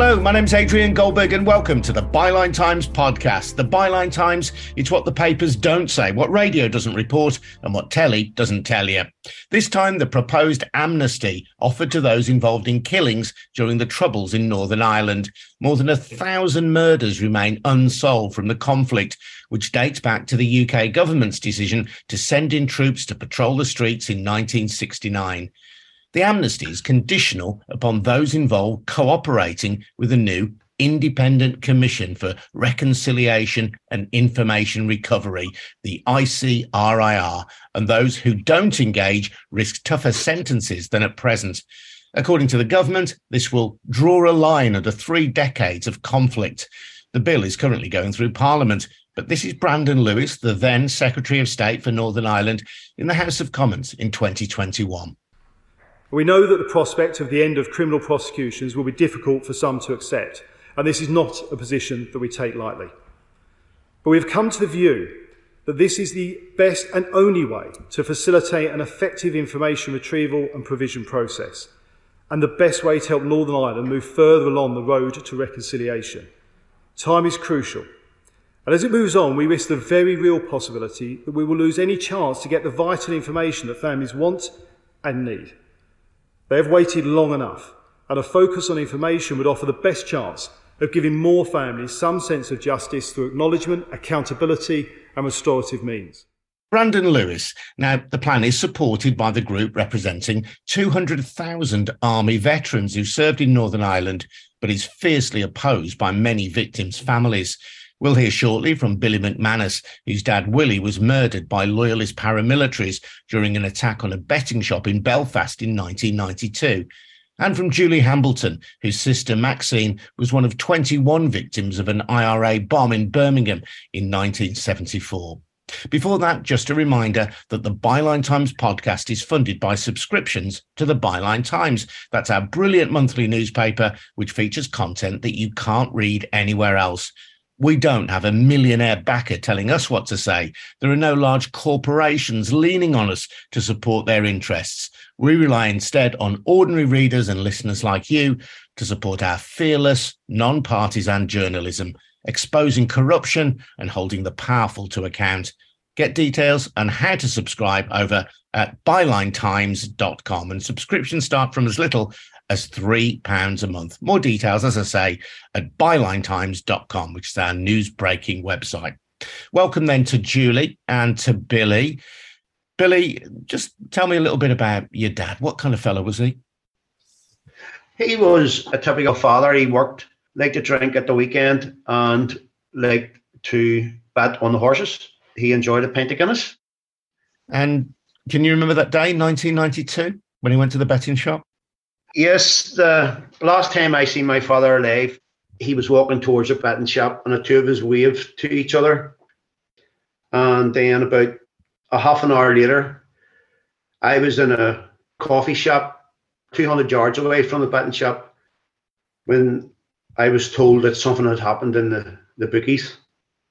Hello, my name's Adrian Goldberg, and welcome to the Byline Times podcast. The Byline Times, it's what the papers don't say, what radio doesn't report, and what telly doesn't tell you. This time, the proposed amnesty offered to those involved in killings during the Troubles in Northern Ireland. More than a thousand murders remain unsolved from the conflict, which dates back to the UK government's decision to send in troops to patrol the streets in 1969. The amnesty is conditional upon those involved cooperating with a new Independent Commission for Reconciliation and Information Recovery, the ICRIR, and those who don't engage risk tougher sentences than at present. According to the government, this will draw a line under three decades of conflict. The bill is currently going through Parliament, but this is Brandon Lewis, the then Secretary of State for Northern Ireland, in the House of Commons in 2021. We know that the prospect of the end of criminal prosecutions will be difficult for some to accept, and this is not a position that we take lightly. But we have come to the view that this is the best and only way to facilitate an effective information retrieval and provision process, and the best way to help Northern Ireland move further along the road to reconciliation. Time is crucial. And as it moves on, we risk the very real possibility that we will lose any chance to get the vital information that families want and need. They have waited long enough, and a focus on information would offer the best chance of giving more families some sense of justice through acknowledgement, accountability, and restorative means. Brandon Lewis. Now, the plan is supported by the group representing 200,000 Army veterans who served in Northern Ireland, but is fiercely opposed by many victims' families. We'll hear shortly from Billy McManus, whose dad Willie was murdered by loyalist paramilitaries during an attack on a betting shop in Belfast in 1992. And from Julie Hambleton, whose sister Maxine was one of 21 victims of an IRA bomb in Birmingham in 1974. Before that, just a reminder that the Byline Times podcast is funded by subscriptions to the Byline Times. That's our brilliant monthly newspaper, which features content that you can't read anywhere else. We don't have a millionaire backer telling us what to say. There are no large corporations leaning on us to support their interests. We rely instead on ordinary readers and listeners like you to support our fearless, non partisan journalism, exposing corruption and holding the powerful to account. Get details on how to subscribe over at bylinetimes.com and subscriptions start from as little as £3 a month. More details, as I say, at bylinetimes.com, which is our news breaking website. Welcome then to Julie and to Billy. Billy, just tell me a little bit about your dad. What kind of fellow was he? He was a typical father. He worked, liked to drink at the weekend, and liked to bet on the horses. He enjoyed a pint of Guinness. And can you remember that day, 1992, when he went to the betting shop? Yes, the last time I seen my father alive, he was walking towards a betting shop, and the two of us waved to each other. And then about a half an hour later, I was in a coffee shop, 200 yards away from the betting shop, when I was told that something had happened in the, the bookies.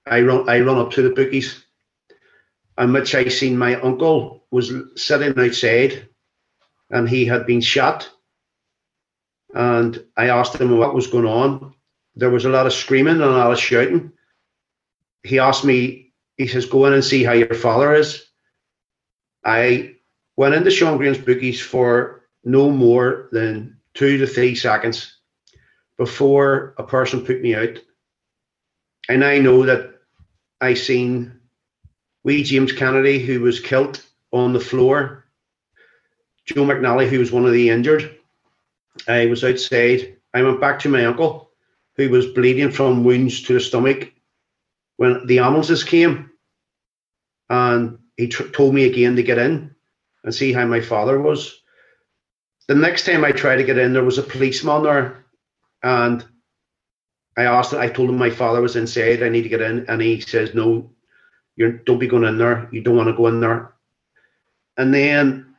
I run I run up to the bookies, and which I seen my uncle was sitting outside, and he had been shot and I asked him what was going on. There was a lot of screaming and a lot of shouting. He asked me, he says, Go in and see how your father is. I went into Sean Graham's bookies for no more than two to three seconds before a person put me out. And I know that I seen wee James Kennedy, who was killed on the floor, Joe McNally, who was one of the injured I was outside. I went back to my uncle, who was bleeding from wounds to the stomach, when the ambulances came, and he told me again to get in and see how my father was. The next time I tried to get in, there was a policeman there, and I asked. I told him my father was inside. I need to get in, and he says, "No, you don't be going in there. You don't want to go in there." And then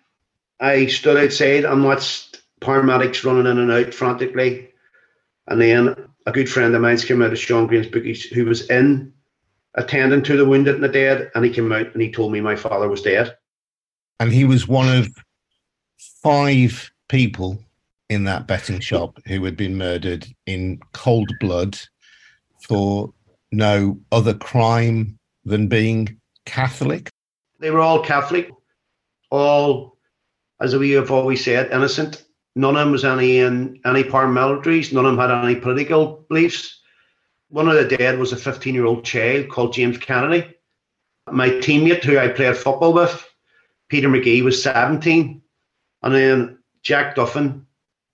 I stood outside and watched paramedics running in and out frantically. And then a good friend of mine came out of Sean Graham's bookies who was in attending to the wounded and the dead, and he came out and he told me my father was dead. And he was one of five people in that betting shop who had been murdered in cold blood for no other crime than being Catholic? They were all Catholic, all, as we have always said, innocent. None of them was any in any paramilitaries. None of them had any political beliefs. One of the dead was a 15 year old child called James Kennedy. My teammate, who I played football with, Peter Magee, was 17. And then Jack Duffin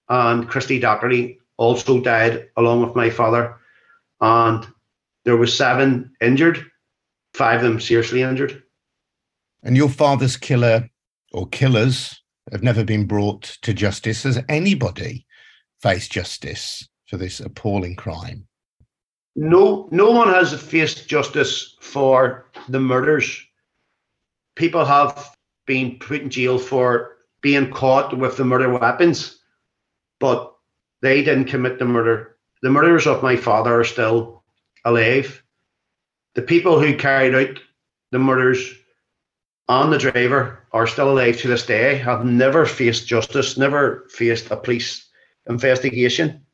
and Christy Doherty also died along with my father. And there were seven injured, five of them seriously injured. And your father's killer or killers have never been brought to justice. Has anybody faced justice for this appalling crime? No, no one has faced justice for the murders. People have been put in jail for being caught with the murder weapons, but they didn't commit the murder. The murderers of my father are still alive. The people who carried out the murders and the driver are still alive to this day, have never faced justice, never faced a police investigation.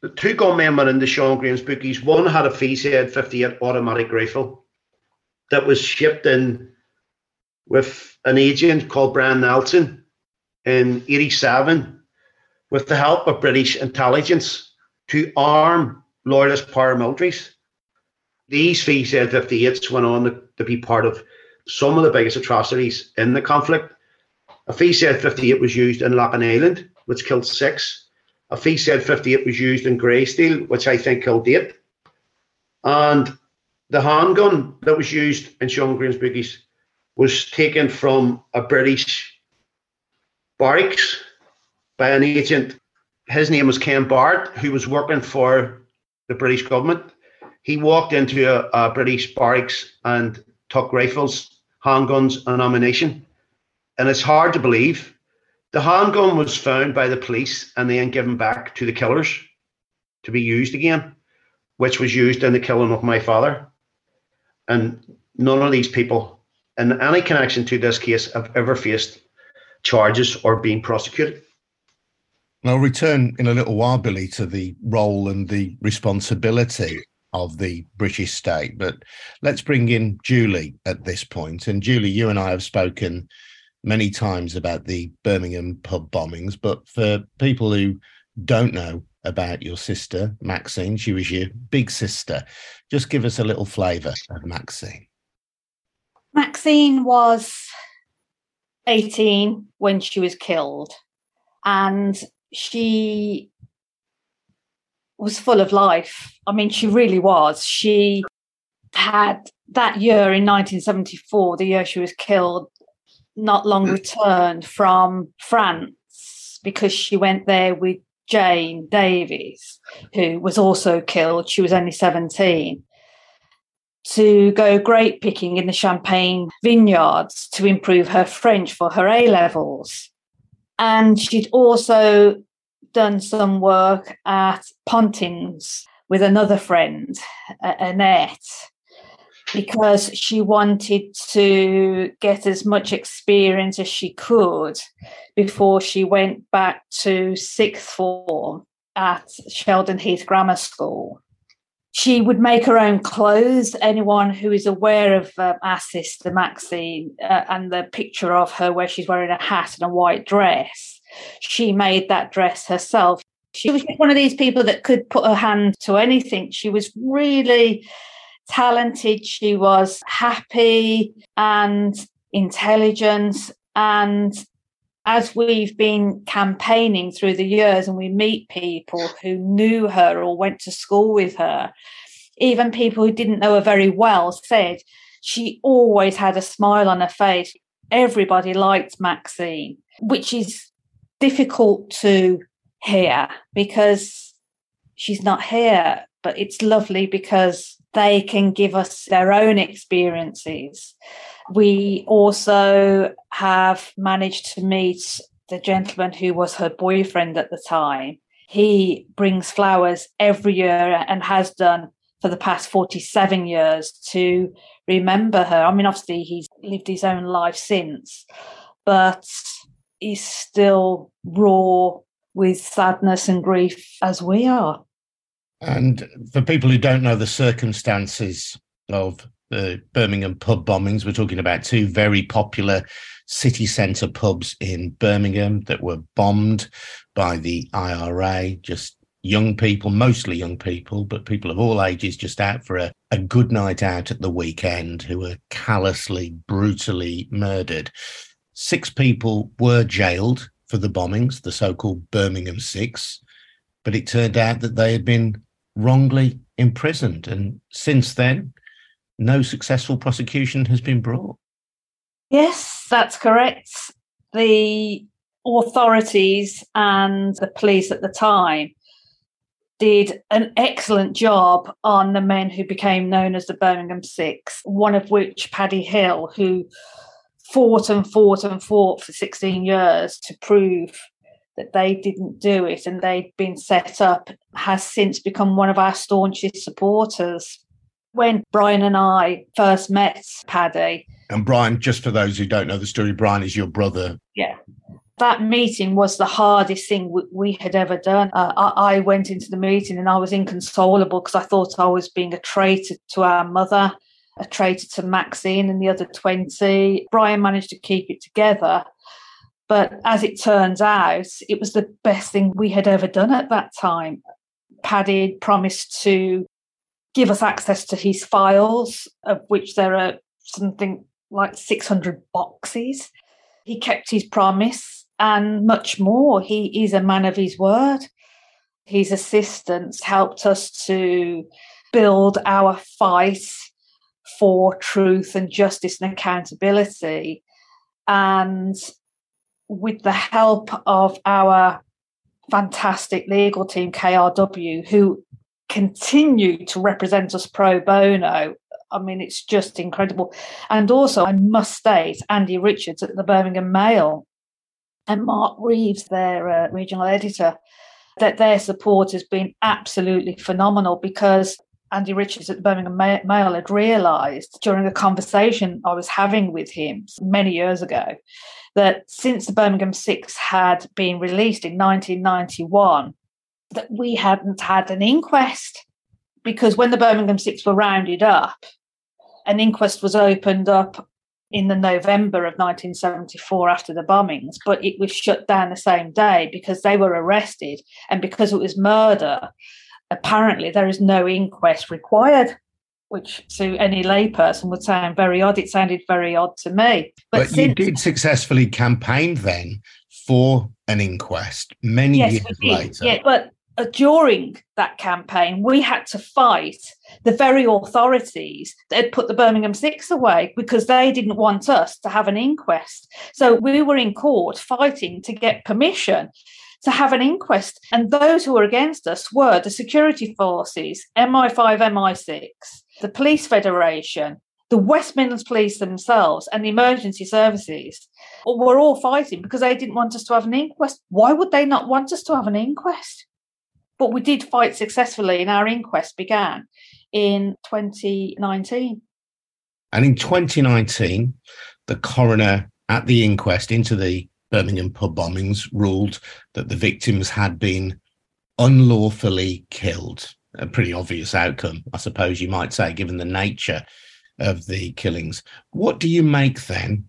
The two gunmen in the Sean Graham's bookies. One had a VZ 58 automatic rifle that was shipped in with an agent called Brian Nelson in 87 with the help of British intelligence to arm loyalist paramilitaries. These VZ 58s went on to be part of some of the biggest atrocities in the conflict. A VZ 58 was used in Loughinisland, which killed six. A VZ 58 was used in Greysteel, which I think killed eight. And the handgun that was used in Sean Graham's bookies was taken from a British barracks by an agent. His name was Ken Bart, who was working for the British government. He walked into a, a British barracks and took rifles, handguns, and ammunition. And it's hard to believe. The handgun was found by the police and then given back to the killers to be used again, which was used in the killing of my father. And none of these people in any connection to this case have ever faced charges or been prosecuted. And I'll return in a little while, Billy, to the role and the responsibility of the British state. But let's bring in Julie at this point. And Julie, you and I have spoken many times about the Birmingham pub bombings. But for people who don't know about your sister, Maxine, she was your big sister. Just give us a little flavour of Maxine. Maxine was 18 when she was killed. And she was full of life. I mean, she really was. She had that year in 1974, the year she was killed, not long mm. returned from France because she went there with Jane Davies, who was also killed. She was only 17 to go grape picking in the Champagne vineyards to improve her French for her A levels. And she'd also done some work at Pontins with another friend, Annette, because she wanted to get as much experience as she could before she went back to sixth form at Sheldon Heath Grammar School. She would make her own clothes. Anyone who is aware of um, our sister Maxine uh, and the picture of her where she's wearing a hat and a white dress she made that dress herself. She was one of these people that could put her hand to anything. She was really talented. She was happy and intelligent. And as we've been campaigning through the years and we meet people who knew her or went to school with her, even people who didn't know her very well said she always had a smile on her face. Everybody liked Maxine, which is difficult to hear because she's not here, but it's lovely because they can give us their own experiences. We also have managed to meet the gentleman who was her boyfriend at the time. He brings flowers every year and has done for the past 47 years to remember her. I mean, obviously, he's lived his own life since, but is still raw with sadness and grief as we are. And for people who don't know the circumstances of the Birmingham pub bombings, we're talking about two very popular city centre pubs in Birmingham that were bombed by the IRA, just young people, mostly young people, but people of all ages just out for a, a good night out at the weekend who were callously, brutally murdered. Six people were jailed for the bombings, the so called Birmingham Six, but it turned out that they had been wrongly imprisoned. And since then, no successful prosecution has been brought. Yes, that's correct. The authorities and the police at the time did an excellent job on the men who became known as the Birmingham Six, one of which, Paddy Hill, who fought and fought and fought for 16 years to prove that they didn't do it and they'd been set up, has since become one of our staunchest supporters. When Brian and I first met Paddy. And Brian, just for those who don't know the story, Brian is your brother. Yeah. That meeting was the hardest thing we had ever done. Uh, I, I went into the meeting and I was inconsolable because I thought I was being a traitor to our mother a traitor to Maxine and the other 20. Brian managed to keep it together. But as it turns out, it was the best thing we had ever done at that time. Paddy promised to give us access to his files, of which there are something like 600 boxes. He kept his promise and much more. He is a man of his word. His assistants helped us to build our fight for truth and justice and accountability. And with the help of our fantastic legal team, KRW, who continue to represent us pro bono. I mean, it's just incredible. And also, I must state, Andy Richards at the Birmingham Mail and Mark Reeves, their uh, regional editor, that their support has been absolutely phenomenal because Andy Richards at the Birmingham Mail had realised during a conversation I was having with him many years ago that since the Birmingham Six had been released in 1991, that we hadn't had an inquest because when the Birmingham Six were rounded up, an inquest was opened up in the November of 1974 after the bombings, but it was shut down the same day because they were arrested and because it was murder. Apparently, there is no inquest required which to any layperson would sound very odd. It sounded very odd to me. But, but since, you did successfully campaign then for an inquest many yes, years later. Yeah, but uh, during that campaign, we had to fight the very authorities that had put the Birmingham Six away because they didn't want us to have an inquest. So we were in court fighting to get permission to have an inquest. And those who were against us were the security forces, MI5, MI6, the Police Federation, the West Midlands Police themselves, and the emergency services were all fighting because they didn't want us to have an inquest. Why would they not want us to have an inquest? But we did fight successfully, and our inquest began in 2019. And in 2019, the coroner at the inquest into the Birmingham pub bombings ruled that the victims had been unlawfully killed. A pretty obvious outcome, I suppose you might say, given the nature of the killings. What do you make then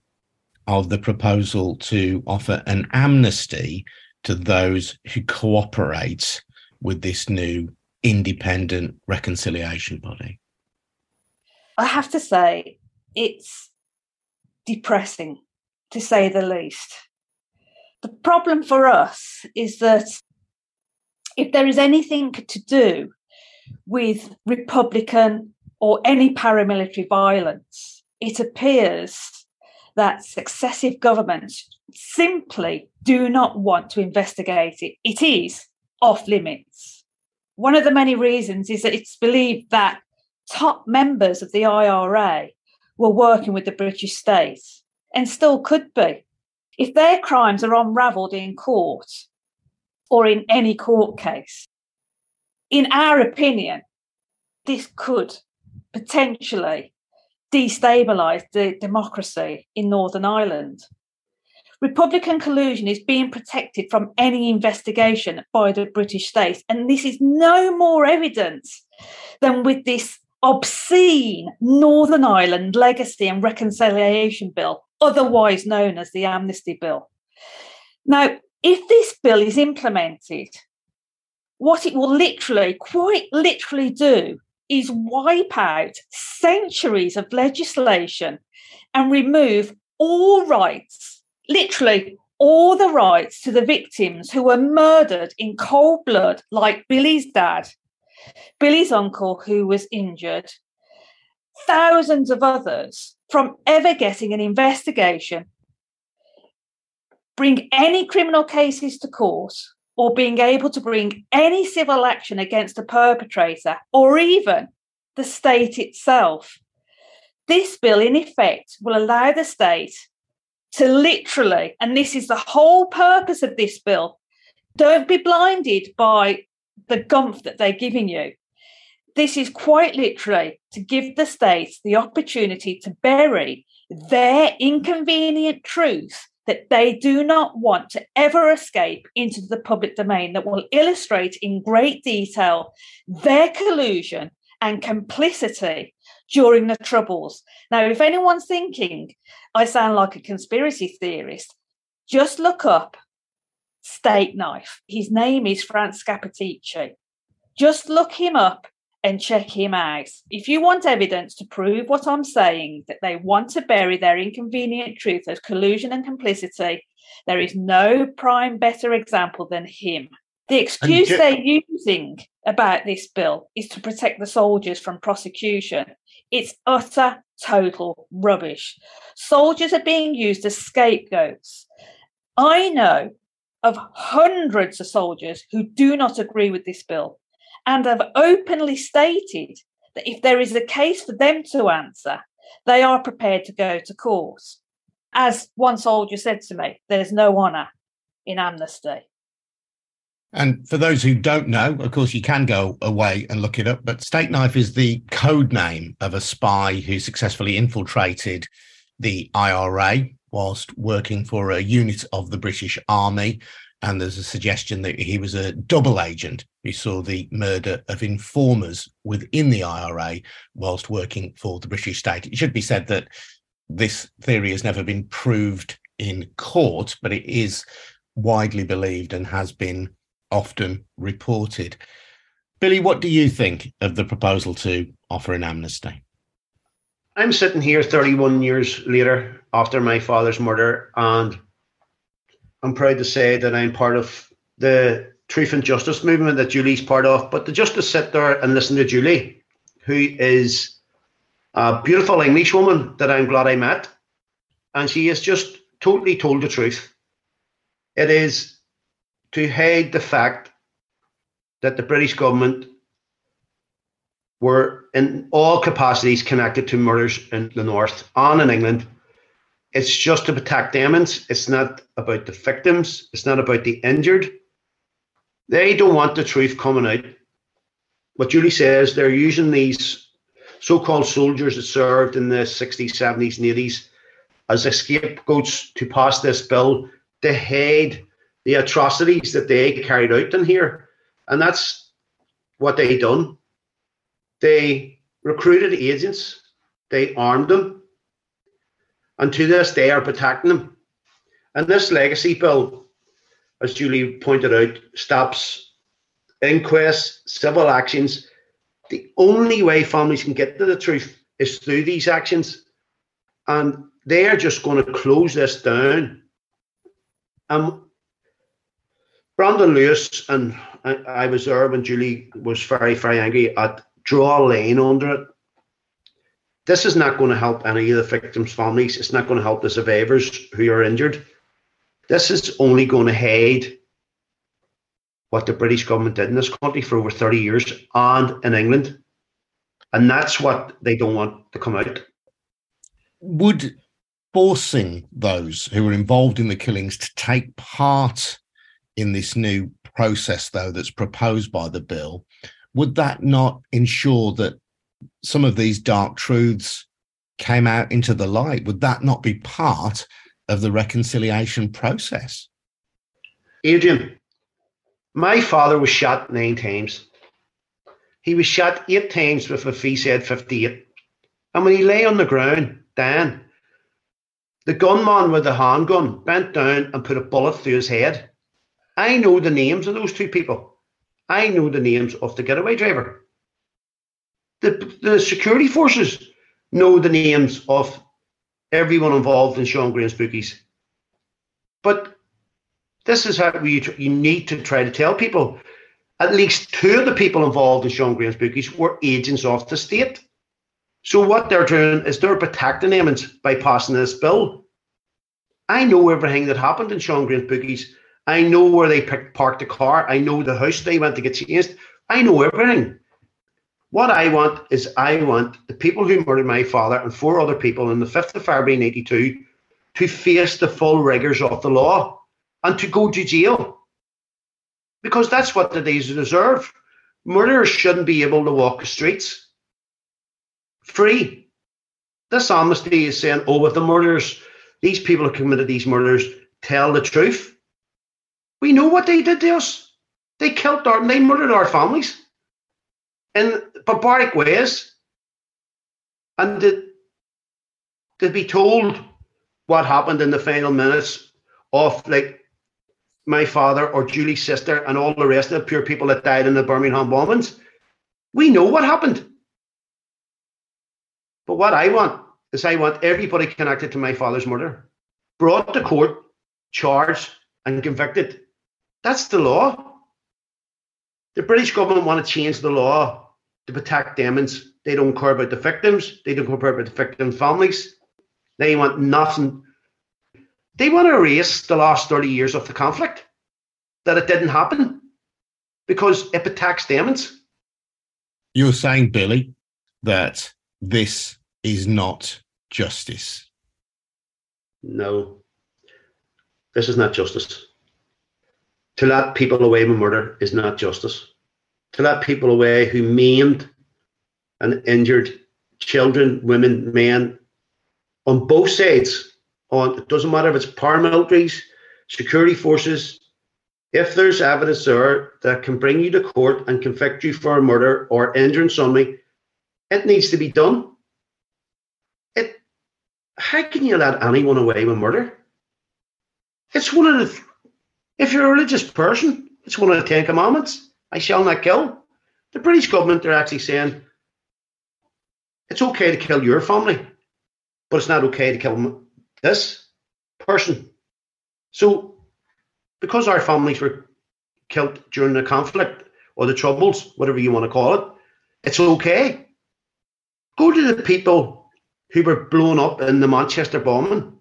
of the proposal to offer an amnesty to those who cooperate with this new independent reconciliation body? I have to say, it's depressing to say the least. The problem for us is that if there is anything to do with Republican or any paramilitary violence, it appears that successive governments simply do not want to investigate it. It is off limits. One of the many reasons is that it's believed that top members of the IRA were working with the British state and still could be. If their crimes are unravelled in court or in any court case, in our opinion, this could potentially destabilise the democracy in Northern Ireland. Republican collusion is being protected from any investigation by the British state. And this is no more evidence than with this obscene Northern Ireland Legacy and Reconciliation Bill, otherwise known as the Amnesty Bill. Now, if this bill is implemented, what it will literally, quite literally do is wipe out centuries of legislation and remove all rights, literally all the rights to the victims who were murdered in cold blood, like Billy's dad, Billy's uncle who was injured, thousands of others from ever getting an investigation, bring any criminal cases to court, or being able to bring any civil action against a perpetrator or even the state itself. This bill, in effect, will allow the state to literally, and this is the whole purpose of this bill, don't be blinded by the gumph that they're giving you. This is quite literally to give the states the opportunity to bury their inconvenient truth that they do not want to ever escape into the public domain that will illustrate in great detail their collusion and complicity during the Troubles. Now, if anyone's thinking I sound like a conspiracy theorist, just look up Stakeknife. His name is Franz Scappaticci. Just look him up and check him out. If you want evidence to prove what I'm saying, that they want to bury their inconvenient truth as collusion and complicity, there is no prime better example than him. The excuse ju- they're using about this bill is to protect the soldiers from prosecution. It's utter, total rubbish. Soldiers are being used as scapegoats. I know of hundreds of soldiers who do not agree with this bill and have openly stated that if there is a case for them to answer, they are prepared to go to court. As one soldier said to me, there's no honour in amnesty. And for those who don't know, of course, you can go away and look it up, but Stakeknife is the code name of a spy who successfully infiltrated the IRA whilst working for a unit of the British Army and there's a suggestion that he was a double agent who saw the murder of informers within the IRA whilst working for the British state. It should be said that this theory has never been proved in court, but it is widely believed and has been often reported. Billy, what do you think of the proposal to offer an amnesty? I'm sitting here 31 years later after my father's murder, and I'm proud to say that I'm part of the truth and justice movement that Julie's part of. But to just to sit there and listen to Julie, who is a beautiful English woman that I'm glad I met, and she has just totally told the truth. It is to hide the fact that the British government were in all capacities connected to murders in the north and in England it's just to protect them. It's not about the victims. It's not about the injured. They don't want the truth coming out. What Julie says, they're using these so-called soldiers that served in the 60s, 70s, and 80s as scapegoats to pass this bill to hide the atrocities that they carried out in here. And that's what they done. They recruited agents, they armed them, and to this day are protecting them. And this legacy bill, as Julie pointed out, stops inquests, civil actions. The only way families can get to the truth is through these actions. And they are just going to close this down. Um, Brandon Lewis, and I, I was there when Julie was very, very angry at draw a line under it this is not going to help any of the victims' families. It's not going to help the survivors who are injured. This is only going to hide what the British government did in this country for over 30 years and in England. And that's what they don't want to come out. Would forcing those who were involved in the killings to take part in this new process, though, that's proposed by the bill, would that not ensure that some of these dark truths came out into the light, would that not be part of the reconciliation process? Adrian, my father was shot nine times. He was shot eight times with a VZ 58. And when he lay on the ground, Dan, the gunman with the handgun bent down and put a bullet through his head. I know the names of those two people. I know the names of the getaway driver. The, the security forces know the names of everyone involved in Sean Graham's bookies. But this is how we, you need to try to tell people. At least two of the people involved in Sean Graham's bookies were agents of the state. So what they're doing is they're protecting them by passing this bill. I know everything that happened in Sean Graham's bookies. I know where they picked, parked the car. I know the house they went to get changed. I know everything. What I want is I want the people who murdered my father and four other people in the 5th of February 82 to face the full rigours of the law and to go to jail. Because that's what they deserve. Murderers shouldn't be able to walk the streets free. This amnesty is saying, oh, if the murders, these people who committed these murders tell the truth, we know what they did to us. They killed our, they murdered our families in barbaric ways. And to, to be told what happened in the final minutes of like my father or Julie's sister and all the rest of the pure people that died in the Birmingham bombings, we know what happened. But what I want is I want everybody connected to my father's murder brought to court, charged, and convicted. That's the law. The British government want to change the law to protect demons. They don't care about the victims. They don't care about the victim families. They want nothing. They want to erase the last 30 years of the conflict, that it didn't happen because it protects demons. You're saying, Billy, that this is not justice. No, this is not justice. To let people away with murder is not justice. To let people away who maimed and injured children, women, men on both sides. On it doesn't matter if it's paramilitaries, security forces. If there's evidence there that can bring you to court and convict you for a murder or injuring somebody, it needs to be done. It. How can you let anyone away with murder? It's one of the if you're a religious person, it's one of the Ten Commandments. I shall not kill. The British government are actually saying it's okay to kill your family, but it's not okay to kill this person. So, because our families were killed during the conflict or the troubles, whatever you want to call it, it's okay. Go to the people who were blown up in the Manchester bombing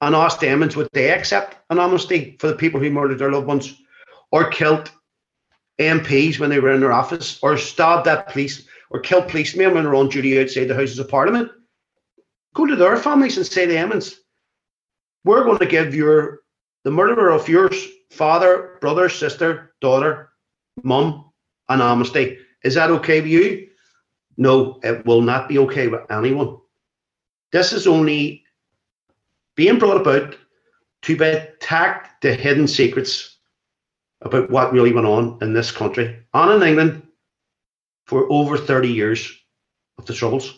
and ask them would they accept an amnesty for the people who murdered their loved ones or killed MPs when they were in their office or stabbed at police or killed policemen when they were on duty outside the Houses of Parliament. Go to their families and say to them, we're going to give your the murderer of your father, brother, sister, daughter, mum an amnesty. Is that okay with you? No, it will not be okay with anyone. This is only being brought about to protect the hidden secrets about what really went on in this country and in England for over 30 years of the Troubles.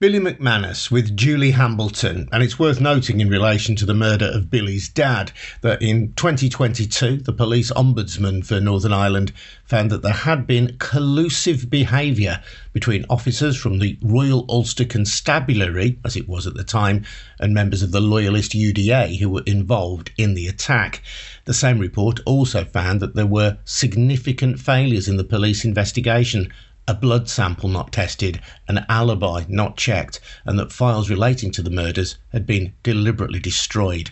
Billy McManus with Julie Hambleton, and it's worth noting in relation to the murder of Billy's dad that in 2022, the police ombudsman for Northern Ireland found that there had been collusive behaviour between officers from the Royal Ulster Constabulary, as it was at the time, and members of the Loyalist UDA who were involved in the attack. The same report also found that there were significant failures in the police investigation a blood sample not tested, an alibi not checked, and that files relating to the murders had been deliberately destroyed.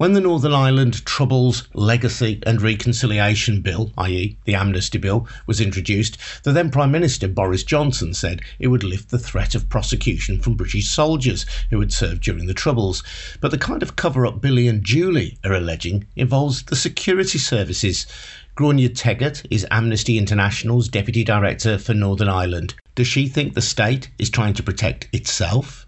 When the Northern Ireland Troubles Legacy and Reconciliation Bill, i.e., the Amnesty Bill, was introduced, the then Prime Minister Boris Johnson said it would lift the threat of prosecution from British soldiers who had served during the Troubles. But the kind of cover up Billy and Julie are alleging involves the security services. Gráinne Teggart is Amnesty International's Deputy Director for Northern Ireland. Does she think the state is trying to protect itself?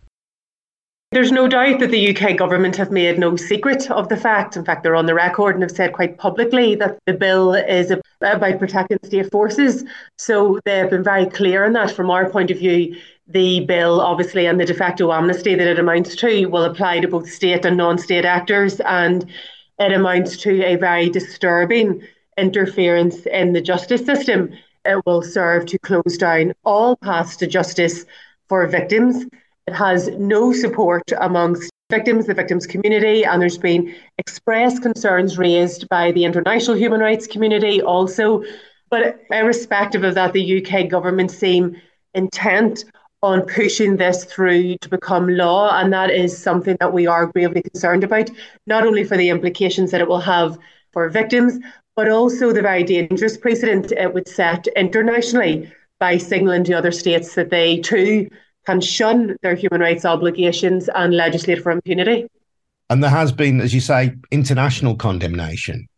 There's no doubt that the UK government have made no secret of the fact. In fact, they're on the record and have said quite publicly that the bill is about protecting state forces. So they have been very clear on that. From our point of view, the bill, obviously, and the de facto amnesty that it amounts to will apply to both state and non state actors. And it amounts to a very disturbing interference in the justice system. It will serve to close down all paths to justice for victims. It has no support amongst victims, the victims community, and there's been expressed concerns raised by the international human rights community also. But irrespective of that, the UK government seem intent on pushing this through to become law. And that is something that we are gravely concerned about, not only for the implications that it will have for victims, but also the very dangerous precedent it would set internationally by signalling to other states that they too can shun their human rights obligations and legislate for impunity. And there has been, as you say, international condemnation.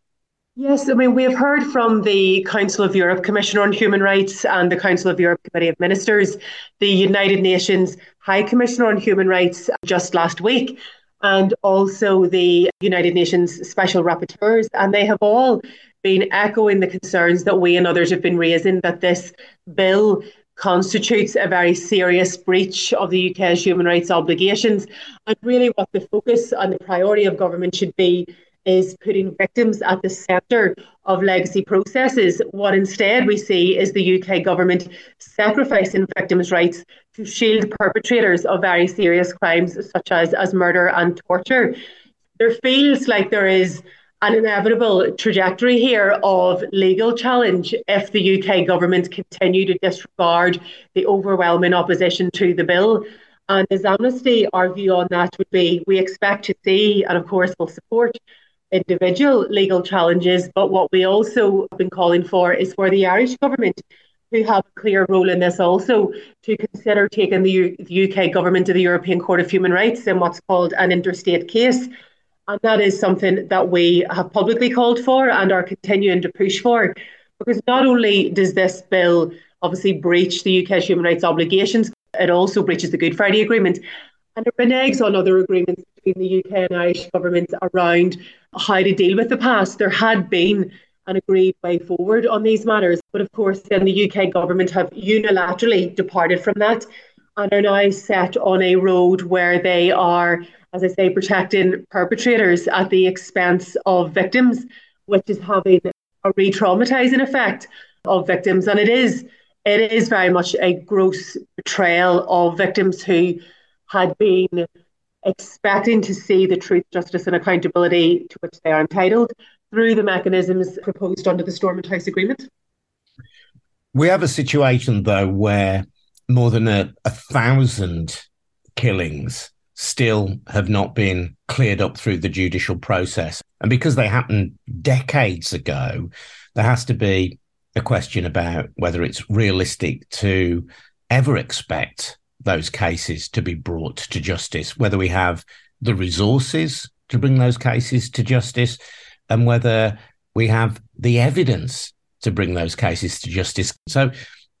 Yes, I mean, we have heard from the Council of Europe Commissioner on Human Rights and the Council of Europe Committee of Ministers, the United Nations High Commissioner on Human Rights just last week, and also the United Nations Special Rapporteurs. And they have all been echoing the concerns that we and others have been raising that this bill constitutes a very serious breach of the UK's human rights obligations. And really, what the focus and the priority of government should be is putting victims at the centre of legacy processes. What instead we see is the UK government sacrificing victims' rights to shield perpetrators of very serious crimes such as, as murder and torture. There feels like there is an inevitable trajectory here of legal challenge if the UK government continue to disregard the overwhelming opposition to the bill. And as Amnesty, our view on that would be we expect to see, and of course will support, individual legal challenges. But what we also have been calling for is for the Irish government who have a clear role in this also to consider taking the, U- the UK government to the European Court of Human Rights in what's called an interstate case and that is something that we have publicly called for and are continuing to push for. Because not only does this bill obviously breach the UK's human rights obligations, it also breaches the Good Friday Agreement. And it reneges on other agreements between the UK and Irish governments around how to deal with the past. There had been an agreed way forward on these matters. But of course, then the UK government have unilaterally departed from that and are now set on a road where they are as I say, protecting perpetrators at the expense of victims, which is having a re traumatizing effect of victims. And it is it is very much a gross betrayal of victims who had been expecting to see the truth, justice, and accountability to which they are entitled through the mechanisms proposed under the Stormont House Agreement. We have a situation, though, where more than a, a thousand killings still have not been cleared up through the judicial process. And because they happened decades ago, there has to be a question about whether it's realistic to ever expect those cases to be brought to justice, whether we have the resources to bring those cases to justice, and whether we have the evidence to bring those cases to justice. So,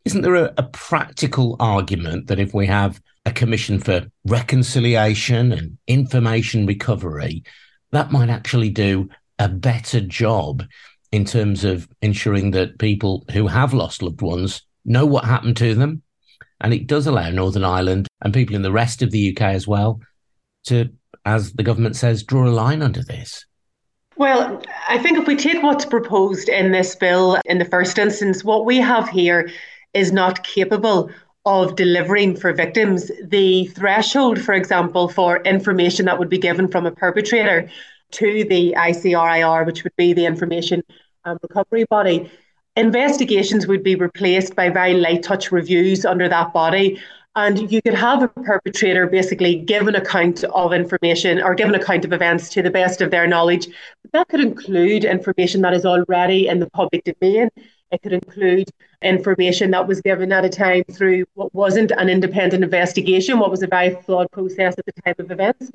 isn't there a, a practical argument that if we have a commission for reconciliation and information recovery, that might actually do a better job in terms of ensuring that people who have lost loved ones know what happened to them. And it does allow Northern Ireland and people in the rest of the UK as well to, as the government says, draw a line under this. Well, I think if we take what's proposed in this bill in the first instance, what we have here is not capable of delivering for victims. The threshold, for example, for information that would be given from a perpetrator to the ICRIR, which would be the information um, recovery body, investigations would be replaced by very light touch reviews under that body. And you could have a perpetrator basically give an account of information or give an account of events to the best of their knowledge. But that could include information that is already in the public domain. It could include information that was given at a time through what wasn't an independent investigation, what was a very flawed process at the time of events.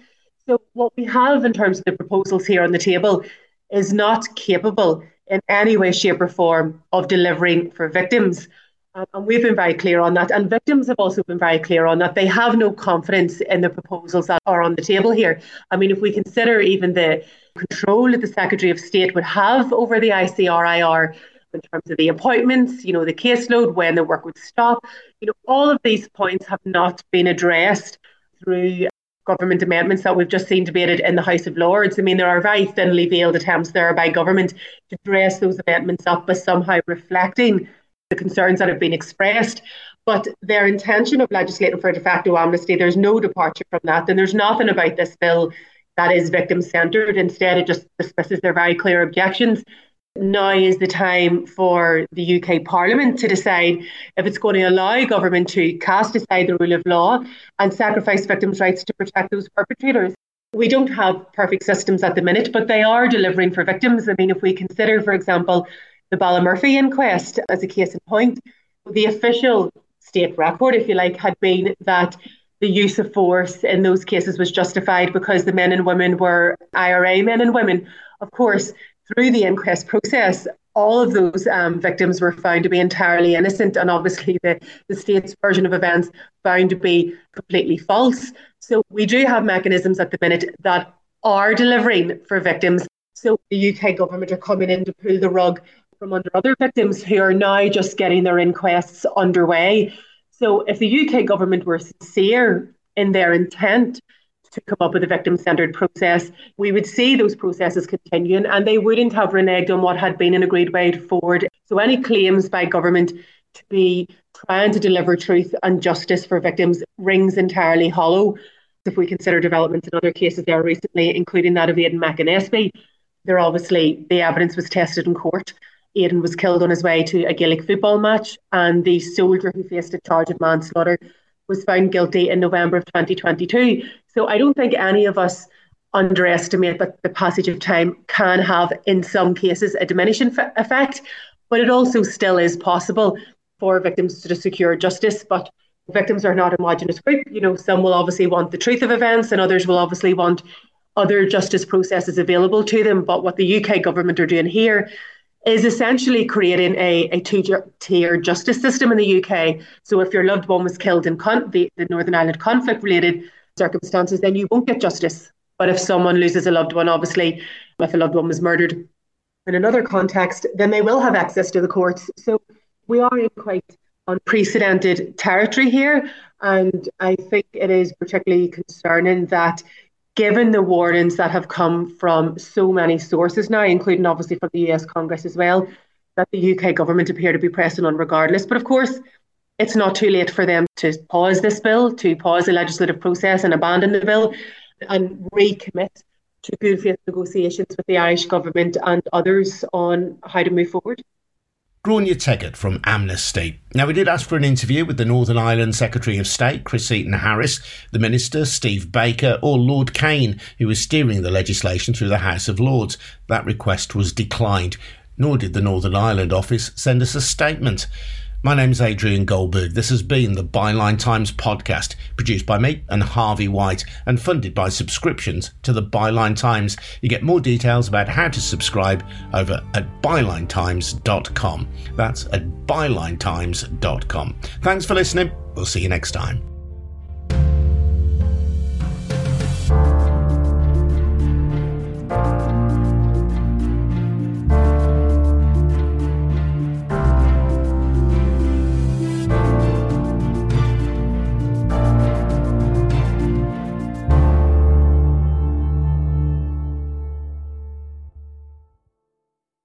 So, what we have in terms of the proposals here on the table is not capable in any way, shape, or form of delivering for victims. Um, and we've been very clear on that. And victims have also been very clear on that. They have no confidence in the proposals that are on the table here. I mean, if we consider even the control that the Secretary of State would have over the ICRIR in terms of the appointments, you know, the caseload, when the work would stop, you know, all of these points have not been addressed through government amendments that we've just seen debated in the House of Lords. I mean, there are very thinly veiled attempts there by government to dress those amendments up as somehow reflecting the concerns that have been expressed. But their intention of legislating for de facto amnesty, there's no departure from that. And there's nothing about this bill that is victim centred. Instead, it just dismisses their very clear objections. Now is the time for the UK Parliament to decide if it's going to allow government to cast aside the rule of law and sacrifice victims' rights to protect those perpetrators. We don't have perfect systems at the minute, but they are delivering for victims. I mean, if we consider, for example, the Ballymurphy inquest as a case in point. The official state record, if you like, had been that the use of force in those cases was justified because the men and women were IRA men and women. Of course, through the inquest process, all of those um, victims were found to be entirely innocent, and obviously the, the state's version of events found to be completely false. So we do have mechanisms at the minute that are delivering for victims. So the UK government are coming in to pull the rug from under other victims who are now just getting their inquests underway. So, if the UK government were sincere in their intent to come up with a victim centred process, we would see those processes continuing and they wouldn't have reneged on what had been an agreed way forward. So, any claims by government to be trying to deliver truth and justice for victims rings entirely hollow. If we consider developments in other cases there recently, including that of Aidan McAnespie, there obviously the evidence was tested in court Aidan was killed on his way to a Gaelic football match, and the soldier who faced a charge of manslaughter was found guilty in November of 2022. So I don't think any of us underestimate that the passage of time can have, in some cases, a diminishing f- effect, but it also still is possible for victims to secure justice. But victims are not a homogenous group. You know, some will obviously want the truth of events, and others will obviously want other justice processes available to them. But what the UK government are doing here is essentially creating a, a two-tier justice system in the UK. So if your loved one was killed in con- the, the Northern Ireland conflict-related circumstances, then you won't get justice. But if someone loses a loved one, obviously, if a loved one was murdered in another context, then they will have access to the courts. So we are in quite unprecedented territory here. And I think it is particularly concerning that given the warnings that have come from so many sources now, including obviously from the US Congress as well, that the UK government appear to be pressing on regardless. But of course, it's not too late for them to pause this bill, to pause the legislative process and abandon the bill and recommit to good faith negotiations with the Irish government and others on how to move forward. Gráinne Teggart from Amnesty. Now, we did ask for an interview with the Northern Ireland Secretary of State, Chris Heaton-Harris, the Minister, Steve Baker, or Lord Caine, who was steering the legislation through the House of Lords. That request was declined, nor did the Northern Ireland office send us a statement. My name's Adrian Goldberg. This has been the Byline Times podcast, produced by me and Harvey White, and funded by subscriptions to the Byline Times. You get more details about how to subscribe over at bylinetimes.com. That's at bylinetimes.com. Thanks for listening. We'll see you next time.